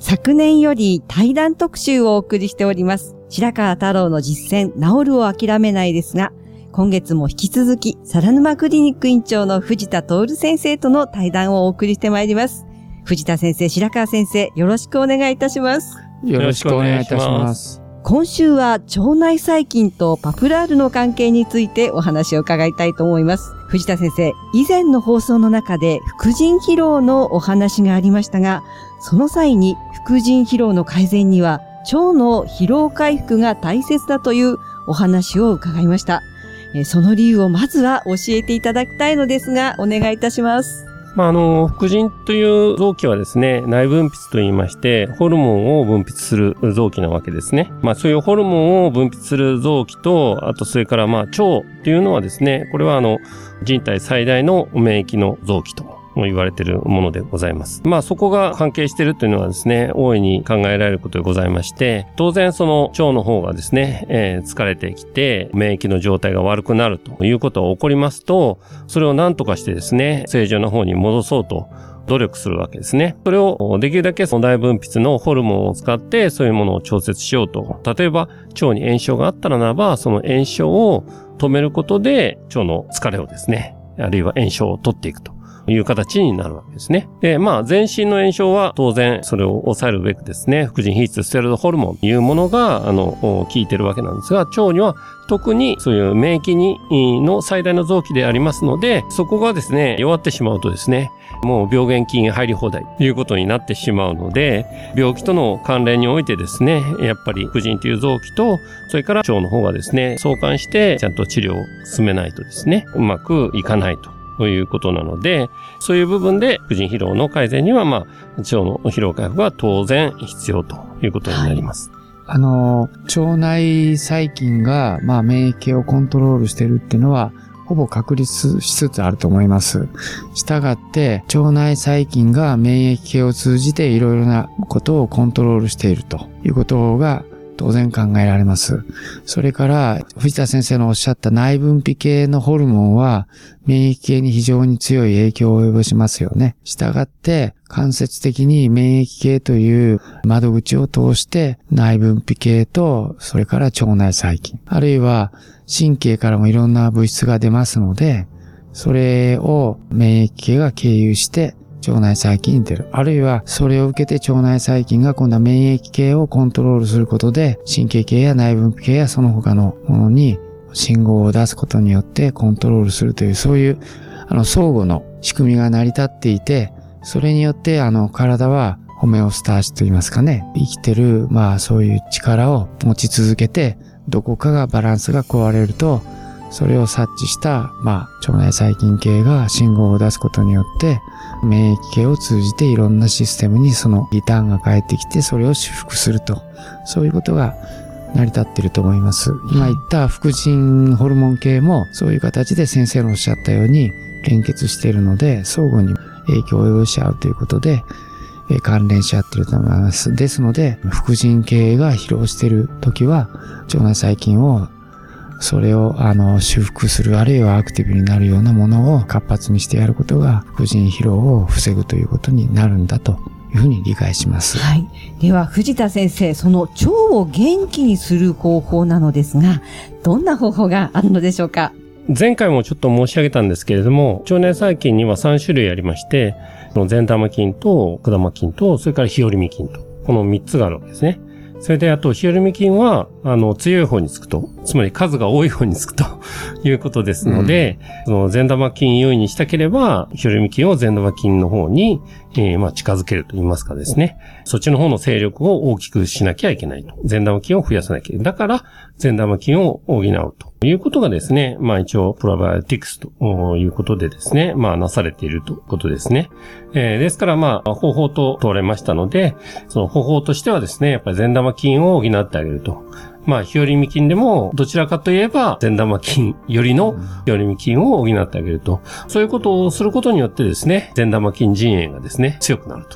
昨年より対談特集をお送りしております。白川太郎の実践、治るを諦めないですが、今月も引き続き、皿沼クリニック院長の藤田徹先生との対談をお送りしてまいります。藤田先生、白川先生、よろしくお願いいたします。よろしくお願いいたします。今週は腸内細菌とパプラールの関係についてお話を伺いたいと思います。藤田先生、以前の放送の中で副腎疲労のお話がありましたが、その際に副腎疲労の改善には腸の疲労回復が大切だというお話を伺いました。その理由をまずは教えていただきたいのですが、お願いいたします。まあ、あの、副腎という臓器はですね、内分泌と言いまして、ホルモンを分泌する臓器なわけですね。まあ、そういうホルモンを分泌する臓器と、あとそれからまあ、腸っていうのはですね、これはあの、人体最大の免疫の臓器と。言われているものでございます。まあそこが関係しているというのはですね、大いに考えられることでございまして、当然その腸の方がですね、えー疲れてきて免疫の状態が悪くなるということが起こりますと、それを何とかしてですね、正常な方に戻そうと努力するわけですね。それをできるだけその大分泌のホルモンを使ってそういうものを調節しようと。例えば腸に炎症があったらならば、その炎症を止めることで腸の疲れをですね、あるいは炎症を取っていくと。いう形になるわけですね。で、まあ、全身の炎症は当然それを抑えるべくですね、副腎皮質ステロイドホルモンというものが、あの、効いてるわけなんですが、腸には特にそういう免疫にの最大の臓器でありますので、そこがですね、弱ってしまうとですね、もう病原菌入り放題ということになってしまうので、病気との関連においてですね、やっぱり副腎という臓器と、それから腸の方がですね、相関してちゃんと治療を進めないとですね、うまくいかないと。ということなので、そういう部分で、婦人疲労の改善には、まあ、腸の疲労回復は当然必要ということになります。あの、腸内細菌が、まあ、免疫をコントロールしてるっていうのは、ほぼ確立しつつあると思います。したがって、腸内細菌が免疫系を通じていろいろなことをコントロールしているということが当然考えられます。それから、藤田先生のおっしゃった内分泌系のホルモンは、免疫系に非常に強い影響を及ぼしますよね。したがって、間接的に免疫系という窓口を通して内分泌系と、それから腸内細菌、あるいは神経からもいろんな物質が出ますので、それを免疫系が経由して腸内細菌に出る。あるいは、それを受けて腸内細菌が今度は免疫系をコントロールすることで、神経系や内分泌系やその他のものに信号を出すことによってコントロールするという、そういう、あの、相互の仕組みが成り立っていて、それによって、あの、体はホメオスターシと言いますかね、生きてる、まあ、そういう力を持ち続けて、どこかがバランスが壊れると、それを察知した、まあ、腸内細菌系が信号を出すことによって、免疫系を通じていろんなシステムにそのリターンが返ってきて、それを修復すると。そういうことが成り立ってると思います。今言った副腎ホルモン系も、そういう形で先生のおっしゃったように連結しているので、相互に影響を及ぼし合うということで、え関連し合ってると思います。ですので、副腎系が疲労している時は、腸内細菌をそれを、あの、修復する、あるいはアクティブになるようなものを活発にしてやることが、副腎疲労を防ぐということになるんだというふうに理解します。はい。では、藤田先生、その腸を元気にする方法なのですが、どんな方法があるのでしょうか？前回もちょっと申し上げたんですけれども、腸内細菌には3種類ありまして、善玉菌と、悪玉菌と、それから日和見菌とこの3つがあるわけですね。それで、あと、日和見菌は、あの、強い方につくと、つまり数が多い方につくと いうことですので、うん、その善玉菌優位にしたければ、日和見菌を善玉菌の方に、えー、まあ、近づけると言いますかですね。そっちの方の勢力を大きくしなきゃいけないと。善玉菌を増やさなきゃいけない。だから、善玉菌を補うということがですね、まあ一応、プロバイオティクスということでですね、まあなされているということですね。えー、ですからまあ、方法と問われましたので、その方法としてはですね、やっぱり善玉菌を補ってあげると。まあ、日和見菌でも、どちらかといえば、善玉菌よりの日和見菌を補ってあげると。そういうことをすることによってですね、善玉菌陣営がですね、強くなる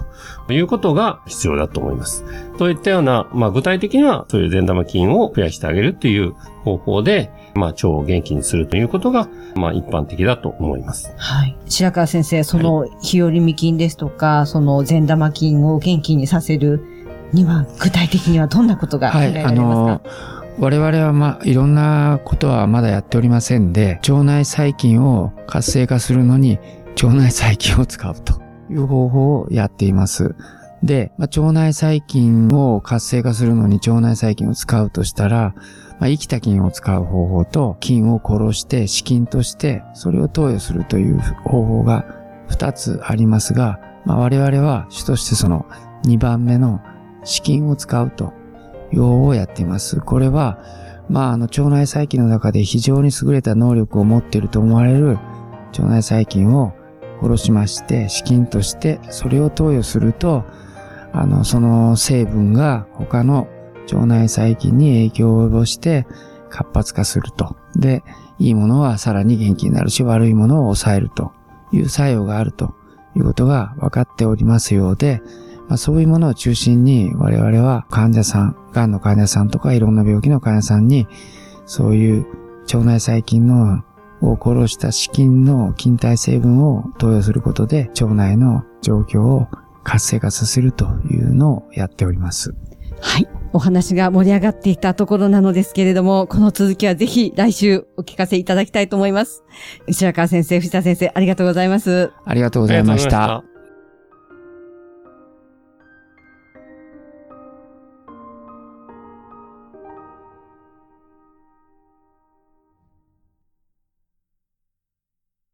ということが必要だと思います。といったような、まあ、具体的には、そういう善玉菌を増やしてあげるっていう方法で、まあ、腸を元気にするということが、まあ、一般的だと思います。はい。白川先生、その、日和見菌ですとか、はい、その善玉菌を元気にさせるには、具体的にはどんなことが考えられますか、はい、あの我々はまあ、いろんなことはまだやっておりませんで、腸内細菌を活性化するのに、腸内細菌を使うという方法をやっています。で、まあ、腸内細菌を活性化するのに腸内細菌を使うとしたら、まあ、生きた菌を使う方法と、菌を殺して死菌として、それを投与するという方法が2つありますが、まあ、我々は主としてその2番目の死菌を使うというをやっています。これは、まあ、あの、腸内細菌の中で非常に優れた能力を持っていると思われる腸内細菌を殺しまして、死菌としてそれを投与すると、あの、その成分が他の腸内細菌に影響を及ぼして活発化すると。で、いいものはさらに元気になるし、悪いものを抑えるという作用があるということが分かっておりますようで、まあ、そういうものを中心に我々は患者さん、癌の患者さんとかいろんな病気の患者さんに、そういう腸内細菌のを殺した死菌の菌体成分を投与することで腸内の状況を活性化させるというのをやっております。はい。お話が盛り上がっていたところなのですけれども、この続きはぜひ来週お聞かせいただきたいと思います。白川先生、藤田先生、ありがとうございます。ありがとうございました。